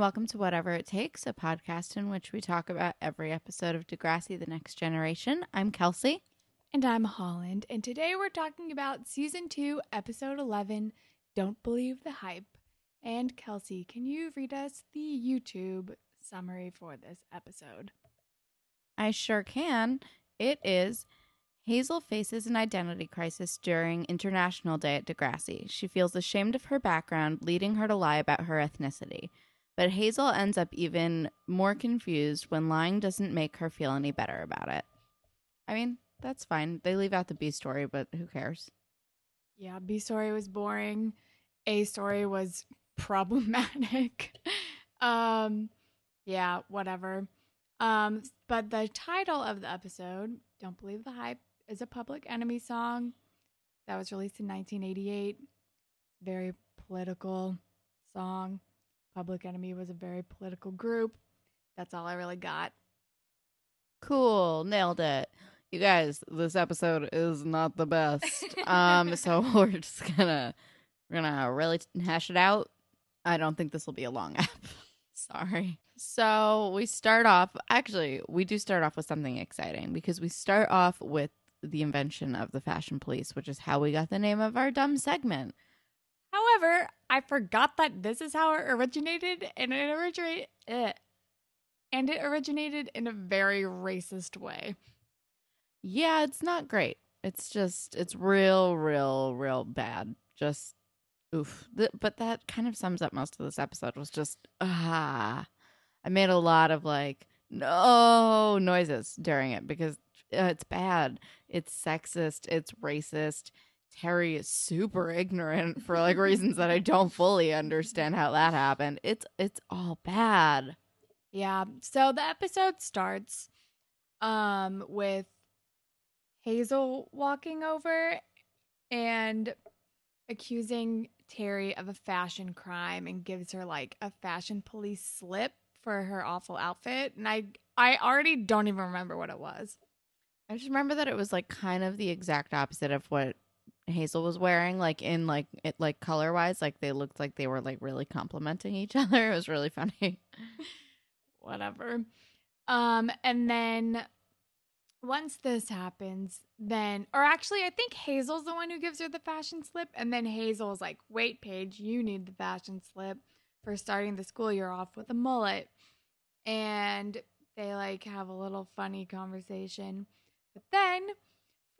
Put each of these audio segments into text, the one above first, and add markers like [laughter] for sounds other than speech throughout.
welcome to Whatever It Takes, a podcast in which we talk about every episode of Degrassi The Next Generation. I'm Kelsey. And I'm Holland. And today we're talking about season two, episode 11 Don't Believe the Hype. And Kelsey, can you read us the YouTube summary for this episode? I sure can. It is Hazel faces an identity crisis during International Day at Degrassi. She feels ashamed of her background, leading her to lie about her ethnicity. But Hazel ends up even more confused when lying doesn't make her feel any better about it. I mean, that's fine. They leave out the B story, but who cares? Yeah, B story was boring. A story was [laughs] problematic. [laughs] um yeah, whatever. Um but the title of the episode, Don't Believe the Hype, is a Public Enemy song that was released in 1988. Very political song. Public Enemy was a very political group. That's all I really got. Cool, nailed it. You guys, this episode is not the best. [laughs] um, so [laughs] we're just gonna we're gonna really hash it out. I don't think this will be a long [laughs] app. Sorry. So we start off actually, we do start off with something exciting because we start off with the invention of the fashion police, which is how we got the name of our dumb segment. However, I forgot that this is how it originated, and it originated, eh, and it originated in a very racist way. Yeah, it's not great. It's just it's real, real, real bad. Just oof. But that kind of sums up most of this episode. Was just ah, I made a lot of like no noises during it because uh, it's bad. It's sexist. It's racist. Terry is super ignorant for like reasons that I [laughs] don't fully understand how that happened. It's it's all bad. Yeah. So the episode starts um with Hazel walking over and accusing Terry of a fashion crime and gives her like a fashion police slip for her awful outfit and I I already don't even remember what it was. I just remember that it was like kind of the exact opposite of what Hazel was wearing, like in like it like color wise, like they looked like they were like really complimenting each [laughs] other. It was really funny. [laughs] Whatever. Um, and then once this happens, then or actually I think Hazel's the one who gives her the fashion slip, and then Hazel's like, wait, Paige, you need the fashion slip for starting the school year off with a mullet. And they like have a little funny conversation. But then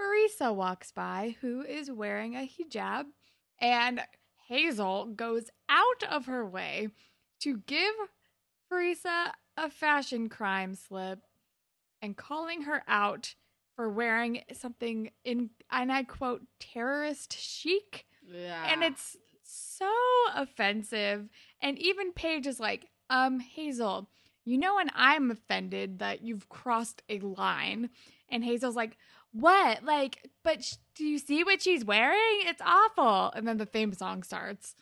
Farisa walks by, who is wearing a hijab, and Hazel goes out of her way to give Farisa a fashion crime slip and calling her out for wearing something in, and I quote, terrorist chic. Yeah. And it's so offensive. And even Paige is like, um, Hazel, you know when I'm offended that you've crossed a line. And Hazel's like, what? Like, but sh- do you see what she's wearing? It's awful. And then the theme song starts.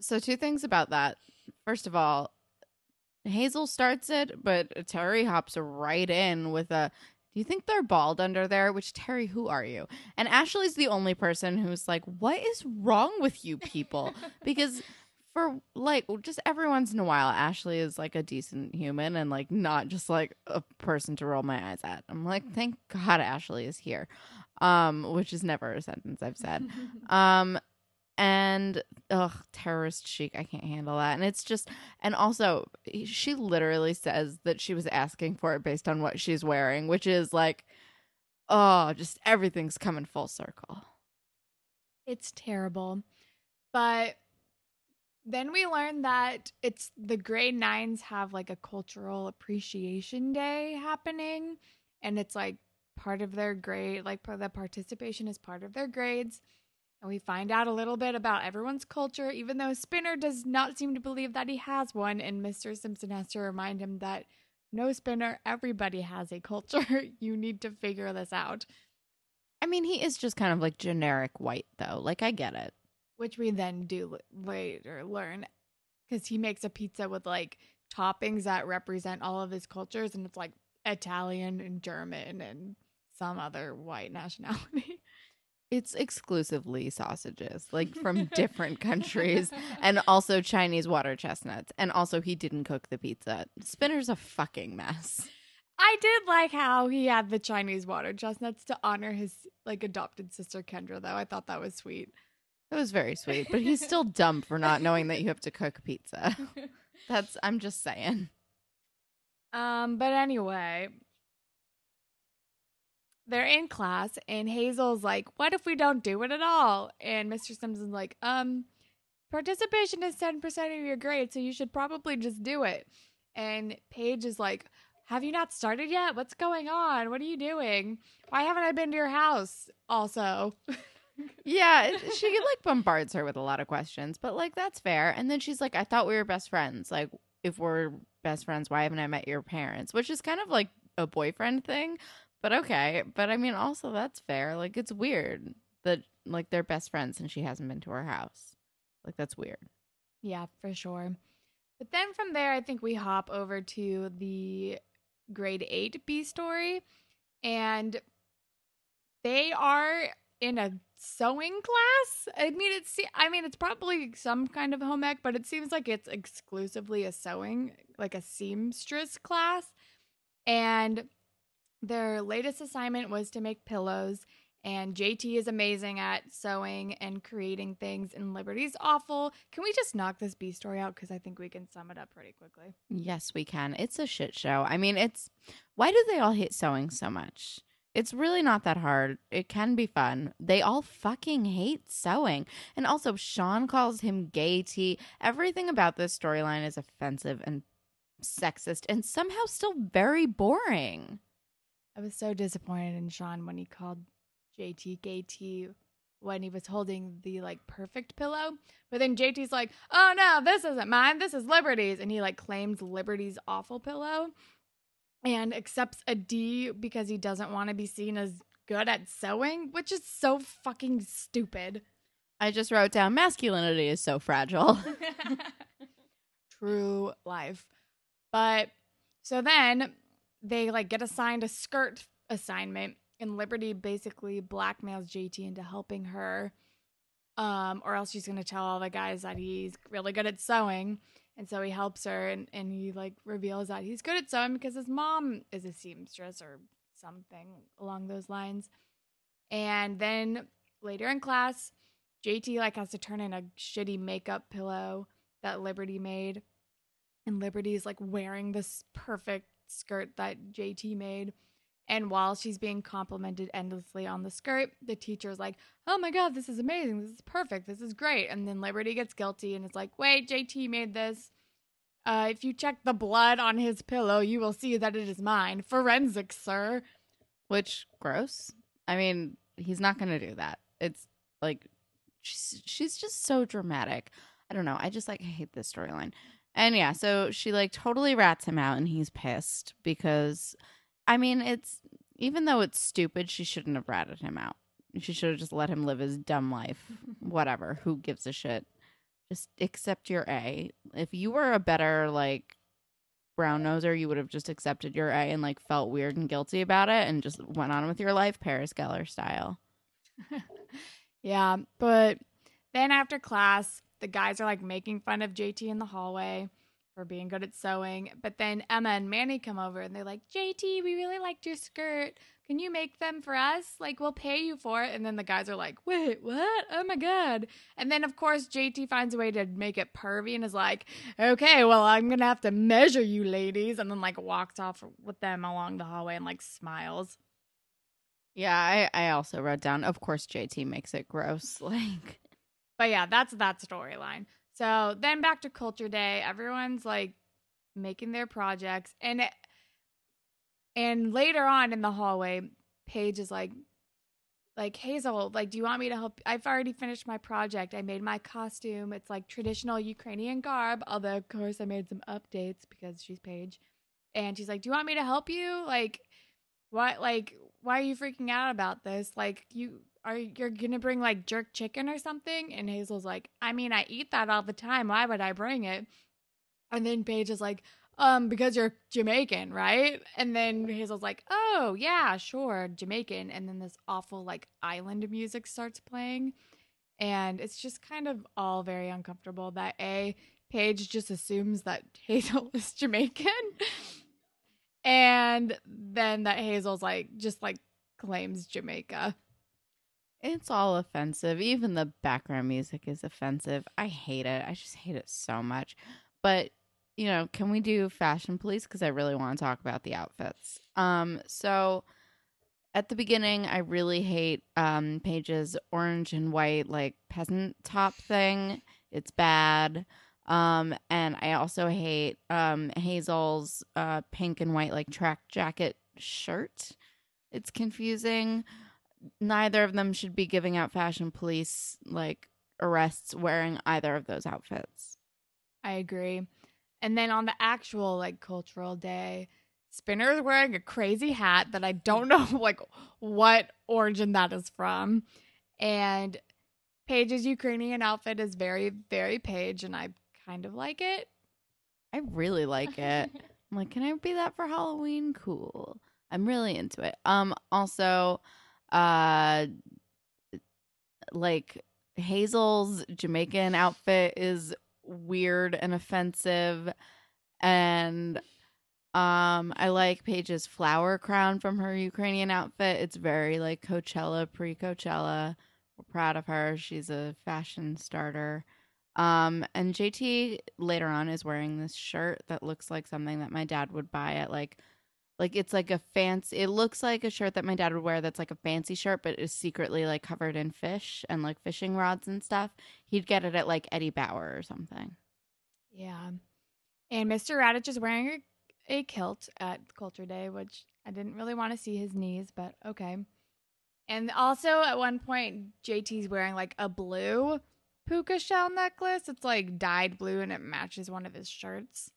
So two things about that. First of all, Hazel starts it, but Terry hops right in with a do you think they're bald under there? Which Terry, who are you? And Ashley's the only person who's like, "What is wrong with you people?" [laughs] Because for like just every once in a while, Ashley is like a decent human and like not just like a person to roll my eyes at. I'm like, thank God Ashley is here, um, which is never a sentence I've said. [laughs] um, and ugh, terrorist chic. I can't handle that. And it's just, and also, she literally says that she was asking for it based on what she's wearing, which is like, oh, just everything's coming full circle. It's terrible. But then we learned that it's the grade nines have like a cultural appreciation day happening. And it's like part of their grade, like the participation is part of their grades. And we find out a little bit about everyone's culture, even though Spinner does not seem to believe that he has one. And Mr. Simpson has to remind him that no, Spinner, everybody has a culture. [laughs] you need to figure this out. I mean, he is just kind of like generic white, though. Like, I get it. Which we then do later learn because he makes a pizza with like toppings that represent all of his cultures. And it's like Italian and German and some other white nationality. [laughs] It's exclusively sausages, like from [laughs] different countries, [laughs] and also Chinese water chestnuts. And also, he didn't cook the pizza. Spinner's a fucking mess. I did like how he had the Chinese water chestnuts to honor his like adopted sister Kendra though. I thought that was sweet. It was very sweet, but he's still [laughs] dumb for not knowing that you have to cook pizza. [laughs] That's I'm just saying. Um, but anyway, they're in class and Hazel's like, "What if we don't do it at all?" And Mr. Simpson's like, "Um, participation is 10% of your grade, so you should probably just do it." And Paige is like, "Have you not started yet? What's going on? What are you doing? Why haven't I been to your house?" Also, [laughs] [laughs] Yeah, she like bombards her with a lot of questions, but like that's fair. And then she's like, "I thought we were best friends. Like, if we're best friends, why haven't I met your parents?" Which is kind of like a boyfriend thing, but okay. But I mean, also that's fair. Like, it's weird that like they're best friends and she hasn't been to her house. Like, that's weird. Yeah, for sure. But then from there, I think we hop over to the grade eight B story, and they are in a sewing class. I mean, it's I mean, it's probably some kind of home ec, but it seems like it's exclusively a sewing, like a seamstress class. And their latest assignment was to make pillows. And JT is amazing at sewing and creating things, and Liberty's awful. Can we just knock this B story out? Because I think we can sum it up pretty quickly. Yes, we can. It's a shit show. I mean, it's why do they all hate sewing so much? It's really not that hard. It can be fun. They all fucking hate sewing. And also, Sean calls him gay T. Everything about this storyline is offensive and sexist and somehow still very boring. I was so disappointed in Sean when he called JT gay T when he was holding the like perfect pillow. But then JT's like, oh no, this isn't mine. This is Liberty's. And he like claims Liberty's awful pillow and accepts a D because he doesn't want to be seen as good at sewing, which is so fucking stupid. I just wrote down masculinity is so fragile. [laughs] [laughs] True life. But so then they like get assigned a skirt assignment and Liberty basically blackmails JT into helping her. Um, or else she's gonna tell all the guys that he's really good at sewing. And so he helps her and, and he like reveals that he's good at sewing because his mom is a seamstress or something along those lines. And then later in class, JT like has to turn in a shitty makeup pillow that Liberty made. And Liberty is like wearing this perfect skirt that JT made. And while she's being complimented endlessly on the skirt, the teacher's like, Oh my God, this is amazing. This is perfect. This is great. And then Liberty gets guilty and it's like, Wait, JT made this. Uh, if you check the blood on his pillow, you will see that it is mine. Forensics, sir. Which gross. I mean, he's not going to do that. It's like she's she's just so dramatic. I don't know. I just like hate this storyline. And yeah, so she like totally rats him out and he's pissed because I mean, it's even though it's stupid, she shouldn't have ratted him out. She should have just let him live his dumb life. [laughs] Whatever. Who gives a shit? Just accept your A. If you were a better like brown noser, you would have just accepted your A and like felt weird and guilty about it and just went on with your life, Paris Geller style. [laughs] yeah, but then after class, the guys are like making fun of JT in the hallway for being good at sewing. But then Emma and Manny come over and they're like, JT, we really liked your skirt. Can you make them for us? Like, we'll pay you for it. And then the guys are like, wait, what? Oh my God. And then, of course, JT finds a way to make it pervy and is like, okay, well, I'm going to have to measure you ladies. And then, like, walks off with them along the hallway and, like, smiles. Yeah, I, I also wrote down, of course, JT makes it gross. [laughs] Like, But yeah, that's that storyline. So then back to Culture Day, everyone's like making their projects, and it, and later on in the hallway, Paige is like, like Hazel, like, do you want me to help? I've already finished my project. I made my costume. It's like traditional Ukrainian garb, although of course I made some updates because she's Paige. And she's like, do you want me to help you? Like, what? Like, why are you freaking out about this? Like, you are you're gonna bring like jerk chicken or something? And Hazel's like, I mean, I eat that all the time. Why would I bring it? And then Paige is like, um, because you're Jamaican, right? And then Hazel's like, oh, yeah, sure, Jamaican. And then this awful, like, island music starts playing. And it's just kind of all very uncomfortable that A, Paige just assumes that [laughs] Hazel is Jamaican. and then that Hazel's like, just like claims Jamaica. It's all offensive. Even the background music is offensive. I hate it. I just hate it so much. But, you know, can we do fashion police because I really want to talk about the outfits. Um so at the beginning I really hate um Paige's orange and white like peasant top thing. It's bad. Um and I also hate um Hazel's uh pink and white like track jacket shirt. It's confusing neither of them should be giving out fashion police like arrests wearing either of those outfits. I agree. And then on the actual like cultural day, Spinner is wearing a crazy hat that I don't [laughs] know like what origin that is from. And Paige's Ukrainian outfit is very, very Paige, and I kind of like it. I really like it. [laughs] I'm like, can I be that for Halloween? Cool. I'm really into it. Um also uh like Hazel's Jamaican outfit is weird and offensive and um I like Paige's flower crown from her Ukrainian outfit. It's very like Coachella pre-Coachella. We're proud of her. She's a fashion starter. Um and JT later on is wearing this shirt that looks like something that my dad would buy at like like it's like a fancy it looks like a shirt that my dad would wear that's like a fancy shirt but is secretly like covered in fish and like fishing rods and stuff he'd get it at like eddie bauer or something Yeah. And Mr. Raditch is wearing a, a kilt at Culture Day, which I didn't really want to see his knees, but okay. And also at one point, JT's wearing like a blue puka shell necklace. It's like dyed blue and it matches one of his shirts.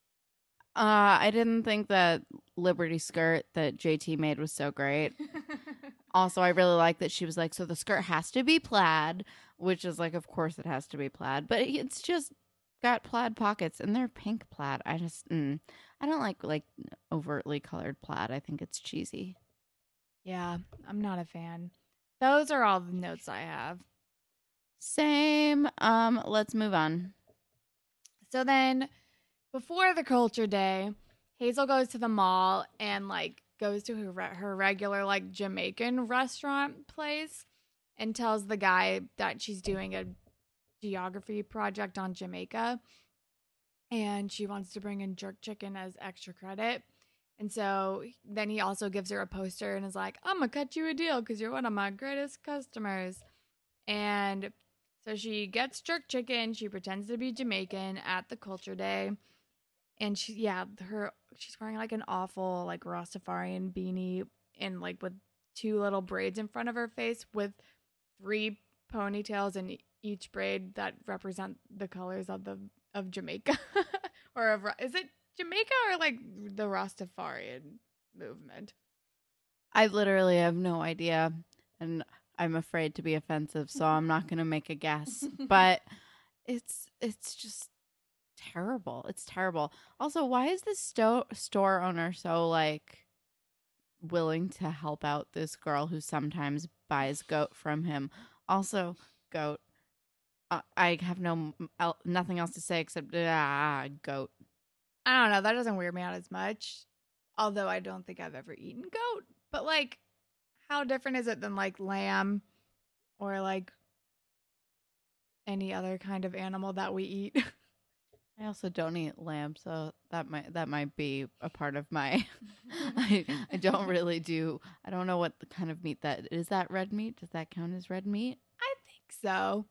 Uh i didn't think that liberty skirt that jt made was so great. [laughs] Also i really like that she was like so the skirt has to be plaid which is like of course it has to be plaid but it's just got plaid pockets and they're pink plaid. I just mm, i don't like like overtly colored plaid. I think it's cheesy. Yeah, I'm not a fan. Those are all the notes I have. same. Um let's move on. So then, before the culture day, Hazel goes to the mall and like goes to her her regular like Jamaican restaurant place and tells the guy that she's doing a geography project on Jamaica and she wants to bring in jerk chicken as extra credit. And so then he also gives her a poster and is like, "I'm gonna cut you a deal because you're one of my greatest customers." And so she gets jerk chicken. She pretends to be Jamaican at the culture day. And she, yeah, her, she's wearing like an awful, like Rastafarian beanie and like with two little braids in front of her face with three ponytails in each braid that represent the colors of the, of Jamaica. [laughs] or of, is it Jamaica or like the Rastafarian movement? I literally have no idea, and I'm afraid to be offensive, so I'm not going to make a guess. [laughs] but it's it's just terrible. It's terrible. Also, why is the sto- store owner so like willing to help out this girl who sometimes buys goat from him? Also, goat. Uh, I have no nothing else to say except ah goat. I don't know. That doesn't weird me out as much. Although I don't think I've ever eaten goat. But like, how different is it than like lamb or like any other kind of animal that we eat? [laughs] I also don't eat lamb, so that might that might be a part of my. [laughs] [laughs] I I don't really do. I don't know what the kind of meat that is. That red meat does that count as red meat? I think so.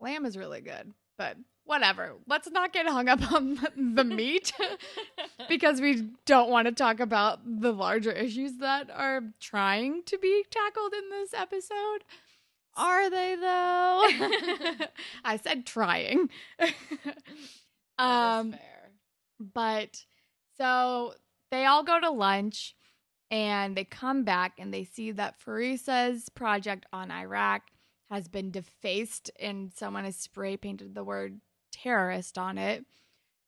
Lamb is really good, but whatever. Let's not get hung up on [laughs] the meat because we don't want to talk about the larger issues that are trying to be tackled in this episode. Are they though? I said trying. Um, but so they all go to lunch and they come back and they see that Farisa's project on Iraq has been defaced and someone has spray painted the word terrorist on it.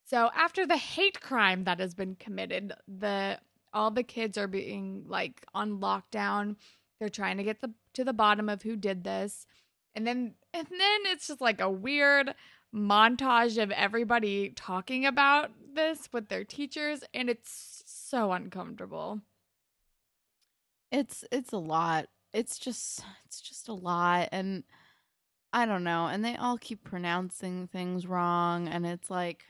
So after the hate crime that has been committed, the all the kids are being like on lockdown. They're trying to get the to the bottom of who did this. And then and then it's just like a weird montage of everybody talking about this with their teachers and it's so uncomfortable. It's it's a lot. It's just it's just a lot and I don't know. And they all keep pronouncing things wrong and it's like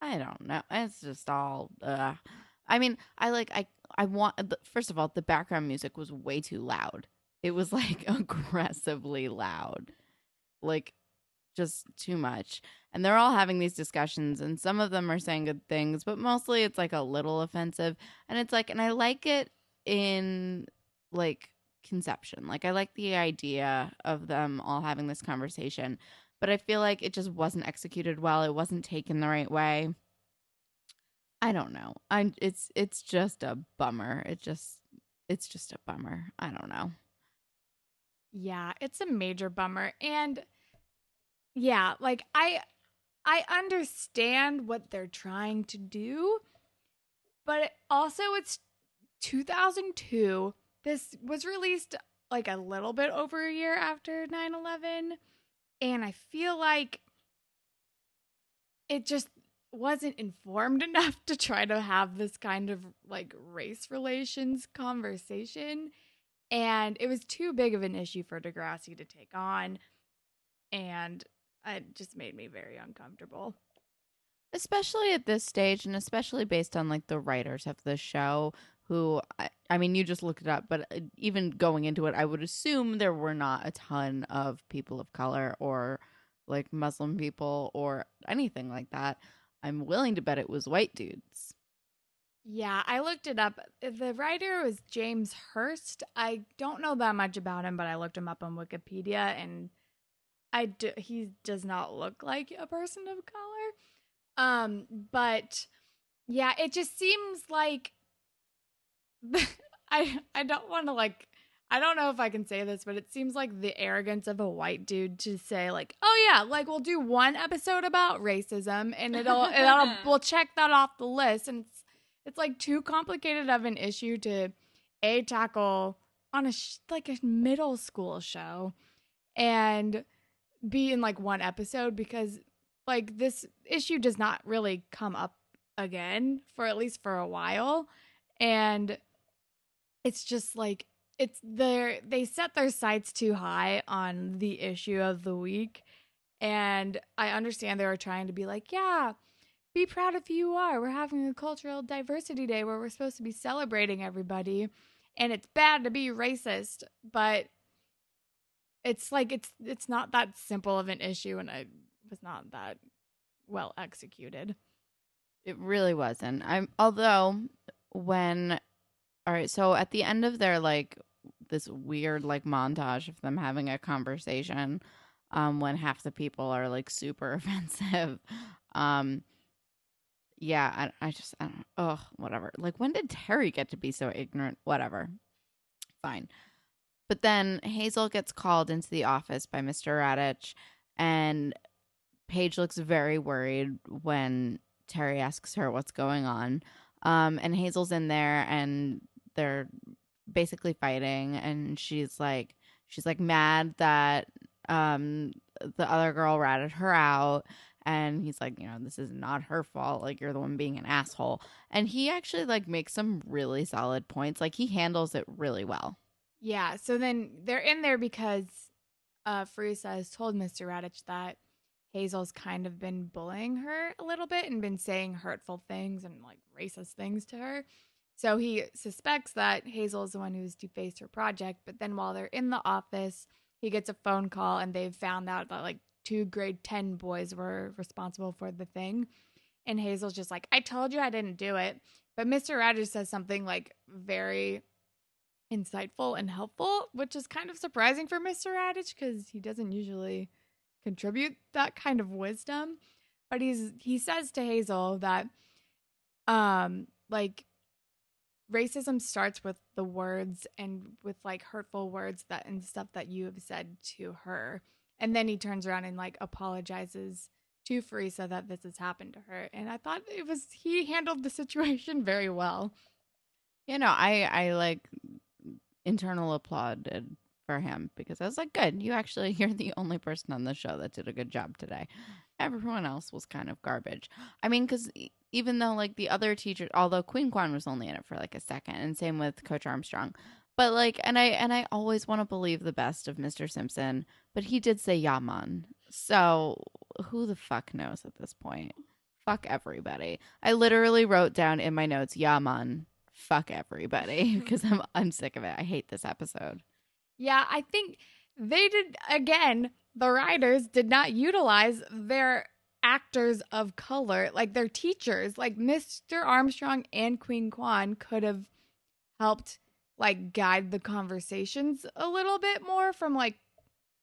I don't know. It's just all uh I mean, I like I I want first of all, the background music was way too loud. It was like [laughs] aggressively loud. Like just too much. And they're all having these discussions, and some of them are saying good things, but mostly it's like a little offensive. And it's like, and I like it in like conception. Like, I like the idea of them all having this conversation, but I feel like it just wasn't executed well. It wasn't taken the right way. I don't know. I it's it's just a bummer. It just it's just a bummer. I don't know. Yeah, it's a major bummer. And yeah, like I I understand what they're trying to do, but also it's 2002. This was released like a little bit over a year after 9/11, and I feel like it just wasn't informed [laughs] enough to try to have this kind of like race relations conversation and it was too big of an issue for Degrassi to take on and it just made me very uncomfortable. Especially at this stage, and especially based on like the writers of the show, who I, I mean, you just looked it up, but uh, even going into it, I would assume there were not a ton of people of color or like Muslim people or anything like that. I'm willing to bet it was white dudes. Yeah, I looked it up. The writer was James Hurst. I don't know that much about him, but I looked him up on Wikipedia and I do, he does not look like a person of color. Um, but yeah, it just seems like [laughs] I I don't want to like I don't know if I can say this, but it seems like the arrogance of a white dude to say like, "Oh yeah, like we'll do one episode about racism and it'll it'll [laughs] we'll check that off the list." And it's it's like too complicated of an issue to a tackle on a sh- like a middle school show. And be in like one episode because like this issue does not really come up again for at least for a while. And it's just like it's their they set their sights too high on the issue of the week. And i understand they were trying to be like yeah be proud of who you are. We're having a cultural diversity day where we're supposed to be celebrating everybody. And it's bad to be racist but it's like it's it's not that simple of an issue and it was not that well executed. It really wasn't. I'm although when all right so at the end of their like this weird like montage of them having a conversation um when half the people are like super [laughs] offensive um yeah i, I just i don't oh whatever. Like when did terry get to be so ignorant? Whatever. Fine but then Hazel gets called into the office by Mr. Raditch, and Paige looks very worried when Terry asks her what's going on. Um, and Hazel's in there, and they're basically fighting, and she's like, she's like mad that um the other girl ratted her out and he's like you know this is not her fault like you're the one being an asshole and he actually like makes some really solid points like he handles it really well yeah. So then they're in there because uh, Fairuza has told Mr. Raditch that Hazel's kind of been bullying her a little bit and been saying hurtful things and like racist things to her. So he suspects that Hazel is the one who's defaced her project. But then while they're in the office, he gets a phone call and they've found out that like two grade 10 boys were responsible for the thing. And Hazel's just like, I told you I didn't do it. But Mr. Raditch says something like very insightful and helpful, which is kind of surprising for Mr. Raditch because he doesn't usually contribute that kind of wisdom. But he's he says to Hazel that um like racism starts with the words and with like hurtful words that and stuff that you have said to her. And then he turns around and like apologizes to Farisa that this has happened to her. And I thought it was he handled the situation [laughs] very well. You know, I I like internal applauded for him because I was like, good, you actually [laughs] you're the only person on the show that did a good job today. Everyone else was kind of garbage. I mean, because even though like the other teachers, although Queen Kwan was only in it for like a second, and same with Coach Armstrong, but like, and I and I always want to believe the best of Mr. Simpson, but he did say Yaman, so who the fuck knows at this point? Fuck everybody. I literally wrote down in my notes, Yaman, fuck everybody, [laughs] because I'm I'm sick of it. I hate this episode. Yeah, I think they did again. The writers did not utilize their actors of color, like their teachers, like Mr. Armstrong and Queen Kwan could have helped like guide the conversations a little bit more from like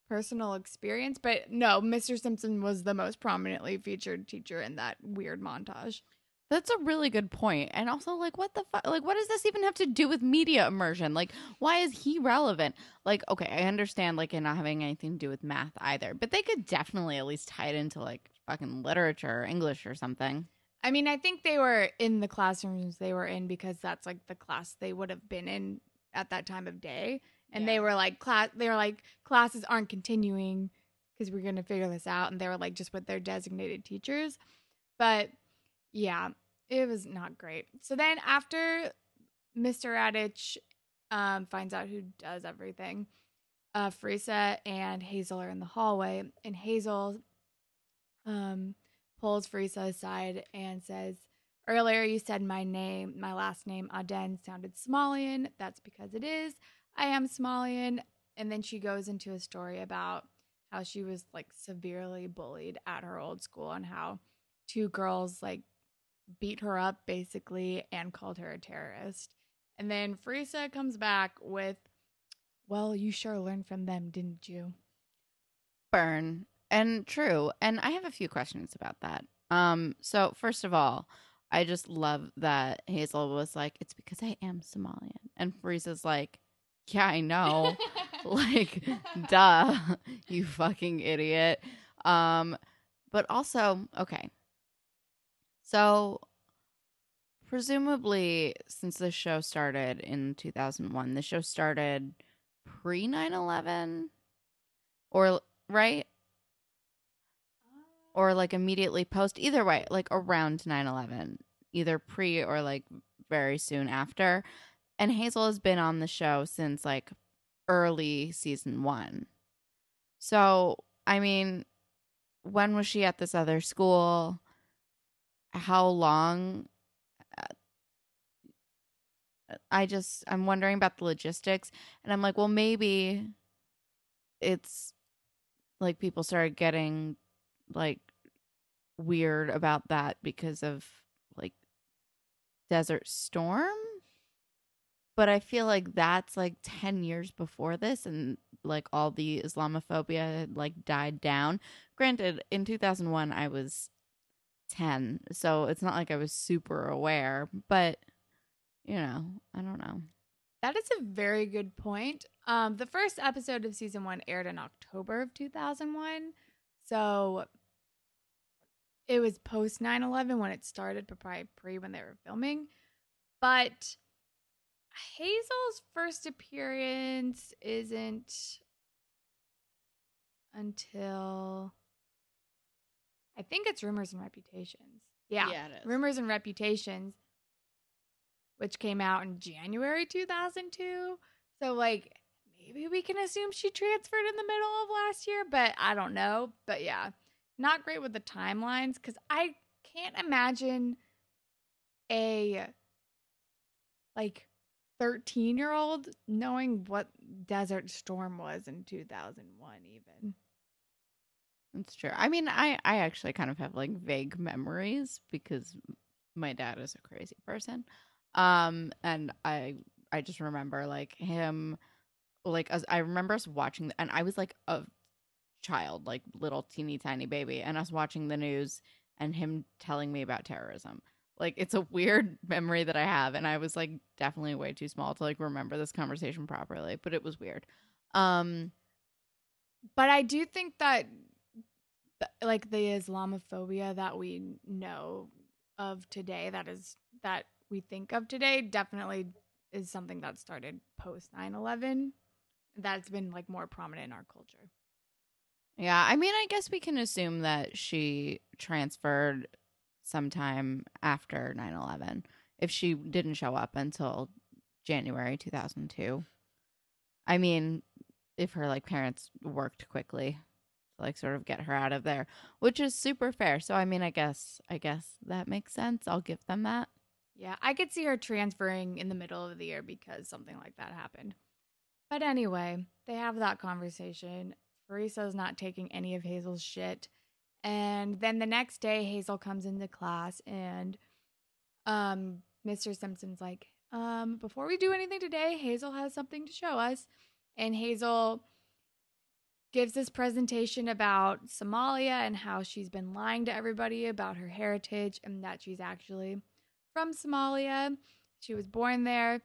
personal experience. But no, Mr. Simpson was the most prominently featured teacher in that weird montage. That's a really good point. And also, like, what the fuck? Like, what does this even have to do with media immersion? Like, why is he relevant? Like, okay, I understand, like, it not having anything to do with math either, but they could definitely at least tie it into, like, fucking literature or English or something. I mean, I think they were in the classrooms they were in because that's like the class they would have been in at that time of day. And Yeah. they were like, class, they were like, classes aren't continuing because we're going to figure this out. And they were like, just with their designated teachers. But yeah, it was not great. So then after Mr. Raditch um, finds out who does everything, uh, Frisa and Hazel are in the hallway, and Hazel um, pulls Frisa aside and says, Earlier you said my name, my last name, Aden, sounded Somalian. That's because it is. I am Somalian. And then she goes into a story about how she was like severely bullied at her old school and how two girls like beat her up basically and called her a terrorist. And then Frisa comes back with, Well, you sure learned from them, didn't you? Burn. And true. And I have a few questions about that. Um, so first of all, I just love that Hazel was like, It's because I am Somalian. And Frisa's like, Yeah, I know. [laughs] like, duh, [laughs] you fucking idiot. Um, but also, okay. So presumably since the show started in 2001, the show started pre 9/11 or right? or like immediately post either way like around 9-11 either pre or like very soon after. And hazel has been on the show since like early season one. So i mean when was she at this other school how long Uh, i just i'm wondering about the logistics and i'm like well maybe it's like people started getting like weird about that because of like Desert Storm. But I feel like that's like 10 years before this and like all the Islamophobia had like died down. Granted, in 2001 I was 10, so it's not like I was super aware, but you know, I don't know. That is a very good point. Um, the first episode of season one aired in October of 2001. So it was post 9 11 when it started, but probably pre when they were filming. But Hazel's first appearance isn't until I think it's Rumors and Reputations. Yeah. it is. Rumors and Reputations, which came out in January 2002. So, like, maybe we can assume she transferred in the middle of last year, but I don't know. But yeah, not great with the timelines because I can't imagine a like 13 year old knowing what Desert Storm was in 2001, even. That's true. I mean, I I actually kind of have like vague memories because my dad is a crazy person. Um and I I just remember like him like as I remember us watching and I was like a child, like little teeny tiny baby and us watching the news and him telling me about terrorism. Like it's a weird [laughs] memory that I have and I was like definitely way too small to like remember this conversation properly, but it was weird. Um But I do think that like the Islamophobia that we know of today, that is that we think of today, definitely is something that started post 9-11 that's been like more prominent in our culture Yeah, I mean, I guess we can assume that she transferred sometime after 9 11 if she didn't show up until January 2002. I mean, if her like parents worked quickly like sort of get her out of there, which is super fair. So I mean, I guess I guess that makes sense. I'll give them that. yeah i could see her transferring in the middle of the year because something like that happened but anyway they have that conversation Farisa's not taking any of hazel's shit and then the next day hazel comes into class and um mr simpson's like um before we do anything today hazel has something to show us and hazel gives this presentation about somalia and how she's been lying to everybody about her heritage and that she's actually from somalia. She was born there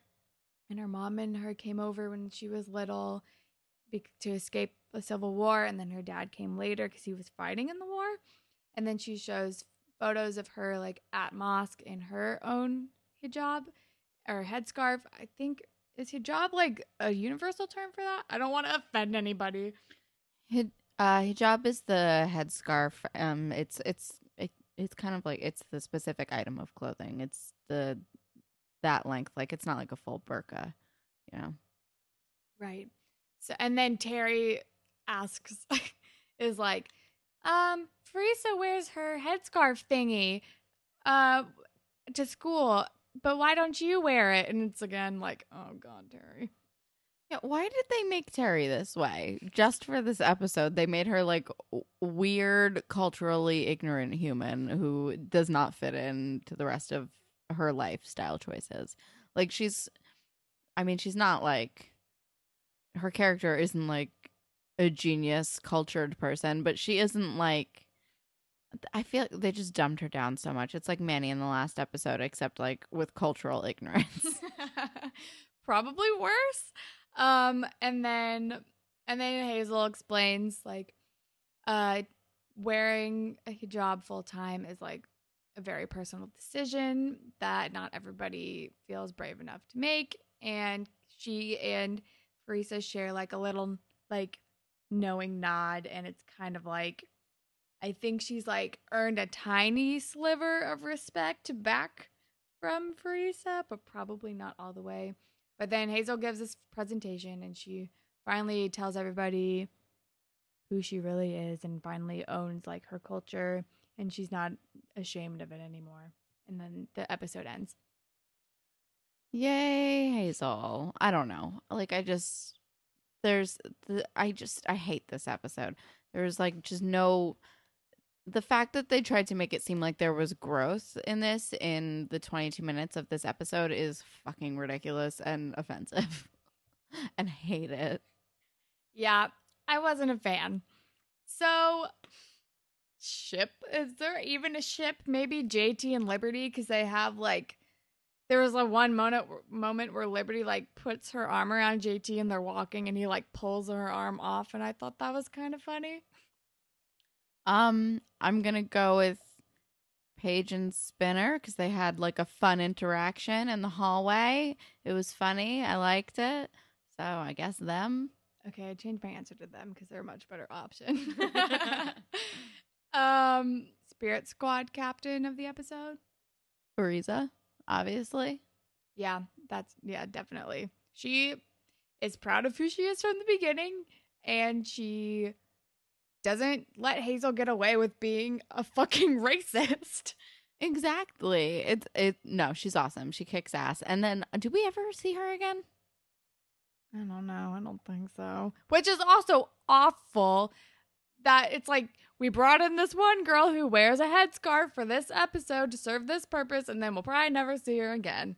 and her mom and her came over when she was little to escape a civil war and then her dad came later because he was fighting in the war. And then she shows photos of her like at mosque in her own hijab or headscarf. I think is hijab like a universal term for that? I don't want to offend anybody Uh, hijab is the headscarf. Um, it's it's it, it's kind of like it's the specific item of clothing. It's the that length. Like it's not like a full burqa. You know. Right. So and then Terry asks [laughs] is like, um, Farisa wears her headscarf thingy uh to school, but why don't you wear it? And it's again like, oh god, Terry. Yeah, why did they make Terry this way? Just for this episode, they made her like weird, culturally ignorant human who does not fit in to the rest of her lifestyle choices. Like she's I mean, she's not like her character isn't like a genius, cultured person, but she isn't like I feel like they just dumbed her down so much. It's like Manny in the last episode, except like with cultural ignorance. [laughs] Probably worse. Um, and then and then Hazel explains like uh wearing a hijab full time is like a very personal decision that not everybody feels brave enough to make. And she and Farisa share like a little like knowing nod, and it's kind of like I think she's like earned a tiny sliver of respect back from Farisa, but probably not all the way. But then Hazel gives this presentation and she finally tells everybody who she really is and finally owns like her culture and she's not ashamed of it anymore. And then the episode ends. Yay, Hazel. I don't know. Like I just there's the I just I hate this episode. There's like just no the fact that they tried to make it seem like there was growth in this in the 22 minutes of this episode is fucking ridiculous and offensive. [laughs] and hate it. Yeah, I wasn't a fan. So, ship? Is there even a ship? Maybe JT and Liberty because they have like. There was a one moment moment where Liberty like puts her arm around JT and they're walking and he like pulls her arm off and I thought that was kind of funny. Um, I'm gonna go with Paige and Spinner because they had like a fun interaction in the hallway. It was funny. I liked it. So I guess them. Okay, I changed my answer to them because they're a much better option. [laughs] um, Spirit Squad captain of the episode. Fariza, obviously. Yeah, that's yeah, definitely. She is proud of who she is from the beginning, and she doesn't let Hazel get away with being a fucking [laughs] racist. Exactly. It's it. No, she's awesome. She kicks ass. And then, do we ever see her again? I don't know. I don't think so. Which is also awful that it's like we brought in this one girl who wears a headscarf for this episode to serve this purpose, and then we'll probably never see her again.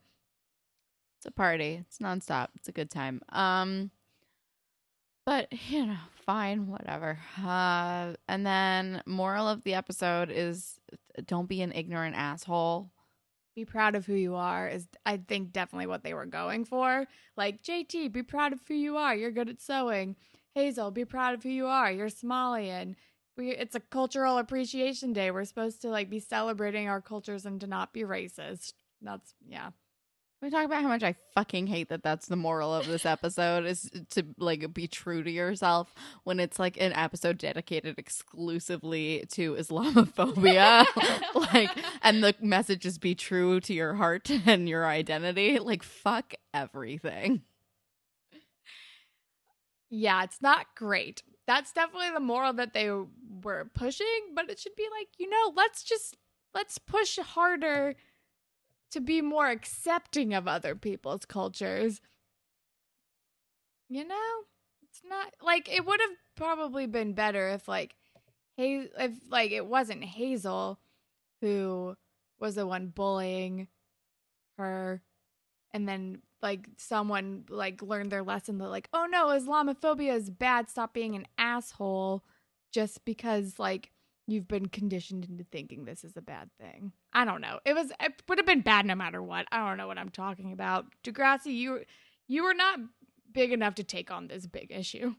It's a party. It's nonstop. It's a good time. Um, but you know, fine, whatever. Uh, and then moral of the episode is don't be an ignorant asshole. Be proud of who you are is I think definitely what they were going for. Like JT, be proud of who you are. You're good at sewing. Hazel, be proud of who you are. You're Somalian. we it's a cultural appreciation day. We're supposed to like be celebrating our cultures and to not be racist. That's yeah. We talk about how much I fucking hate that that's the moral of this episode is to like be true to yourself when it's like an episode dedicated exclusively to Islamophobia. [laughs] like and the message is be true to your heart [laughs] and your identity. Like fuck everything. Yeah, it's not great. That's definitely the moral that they were pushing, but it should be like, you know, let's just let's push harder to be more accepting of other people's cultures. You know, it's not like it would have probably been better if like hey if like it wasn't Hazel who was the one bullying her and then like someone like learned their lesson that like oh no islamophobia is bad stop being an asshole just because like you've been conditioned into thinking this is a bad thing i don't know it was it would have been bad no matter what i don't know what i'm talking about degrassi you you were not big enough to take on this big issue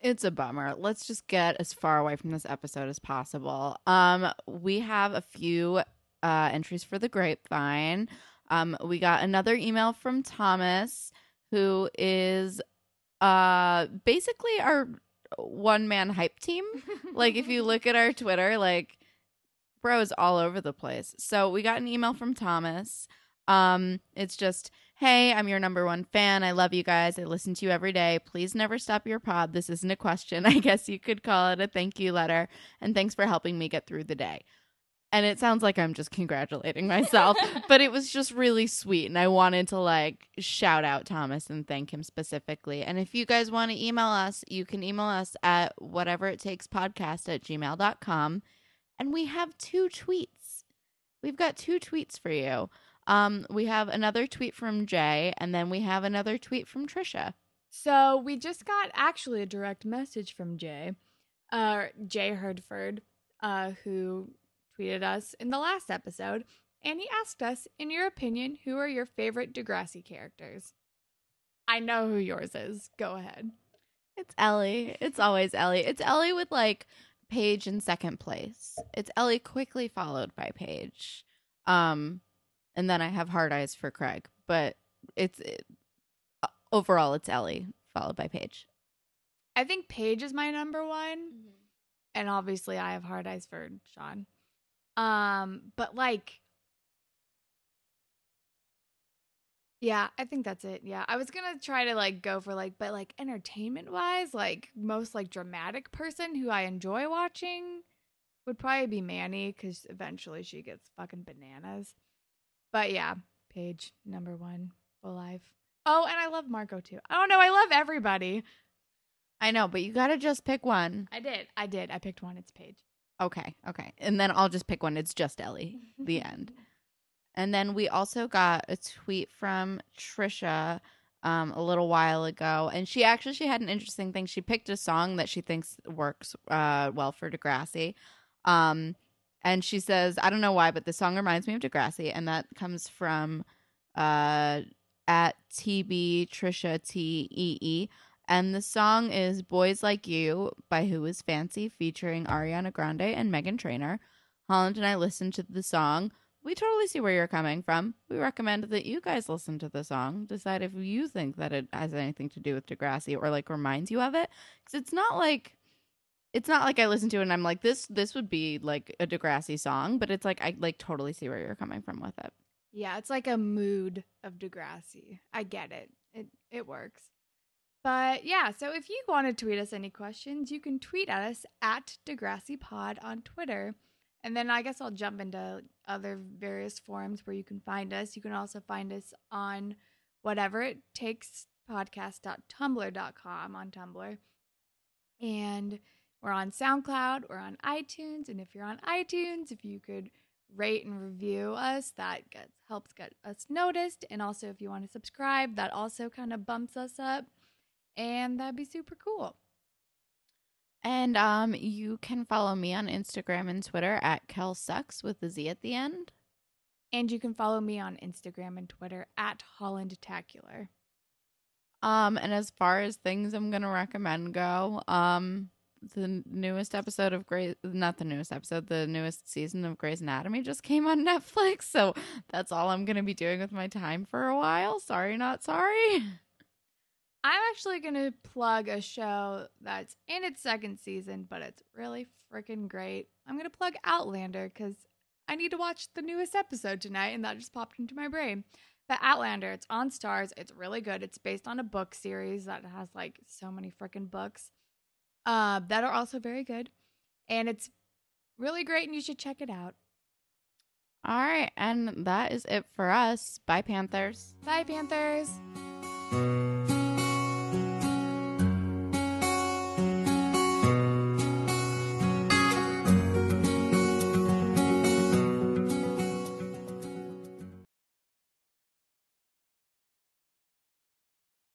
It's a bummer. Let's just get as far away from this episode as possible. Um, we have a few uh entries for the grapevine. Um, we got another email from Thomas, who is uh basically our one man hype team. [laughs] like if you look at our Twitter, like bro is all over the place. So we got an email from Thomas. Um, it's just, hey, I'm your number one fan. I love you guys. I listen to you every day. Please never stop your pod. This isn't a question. [laughs] I guess you could call it a thank you letter. And thanks for helping me get through the day. And it sounds like I'm just congratulating myself, [laughs] but it was just really sweet. And I wanted to like shout out Thomas and thank him specifically. And if you guys want to email us, you can email us at whatever it takes podcast at gmail.com. And we have two tweets. We've got two tweets for you. Um, we have another tweet from Jay, and then we have another tweet from Trisha. So we just got actually a direct message from Jay, uh, Jay Herdford, uh, who tweeted us in the last episode, and he asked us, in your opinion, who are your favorite Degrassi characters? I know who yours is. Go ahead. It's Ellie. It's always Ellie. It's Ellie with like Paige in second place. It's Ellie quickly followed by Paige. Um, and then I have hard eyes for Craig, but it's it, uh, overall it's Ellie followed by Paige. I think Paige is my number one, and obviously I have hard eyes for Sean. Um, but like, yeah, I think that's it. Yeah, I was gonna try to like go for like, but like entertainment wise, like most like dramatic person who I enjoy watching would probably be Manny because eventually she gets fucking bananas. But yeah, Paige number one, full life. Oh, and I love Marco too. I don't know, I love everybody. I know, but you got to just pick one. I did, I did. I picked one. It's Paige. Okay, okay. And then I'll just pick one. It's just Ellie. [laughs] The end. And then we also got a tweet from Trisha um, a little while ago, and she actually she had an interesting thing. She picked a song that she thinks works uh, well for Degrassi, um, and she says, "I don't know why, but the song reminds me of Degrassi," and that comes from uh, at TB Trisha T E E. And the song is Boys Like You by Who Is Fancy featuring Ariana Grande and Meghan Trainor. Holland and I listened to the song. We totally see where you're coming from. We recommend that you guys listen to the song, decide if you think that it has anything to do with Degrassi or like reminds you of it. Because it's not like it's not like I listen to it and I'm like this this would be like a Degrassi song, but it's like I like totally see where you're coming from with it. Yeah, it's like a mood of Degrassi. I get it. It it works. But yeah, so if you want to tweet us any questions, you can tweet at us at Degrassi Pod on Twitter. And then I guess I'll jump into other various forums where you can find us. You can also find us on whatever it takes podcast.tumblr.com on Tumblr. And we're on SoundCloud, we're on iTunes, and if you're on iTunes, if you could rate and review us, that gets helps get us noticed. And also if you want to subscribe, that also kind of bumps us up. And that'd be super cool. And um, you can follow me on Instagram and Twitter at Kel Sucks with the Z at the end. And you can follow me on Instagram and Twitter at Hollandtacular. Um, and as far as things I'm gonna recommend go, um, the newest episode of Grey, not the newest episode, the newest season of Grey's Anatomy just came on [laughs] Netflix. So that's all I'm going to be doing with my time for a while. Sorry, not sorry. [laughs] I'm actually going to plug a show that's in its second season, but it's really freaking great. I'm going to plug Outlander because I need to watch the newest episode tonight, and that just popped into my brain. But Outlander, it's on Starz. It's really good. It's based on a book series that has like so many freaking books uh, that are also very good. And it's really great, and you should check it out. All right. And that is it for us. Bye, Panthers. Bye, Panthers.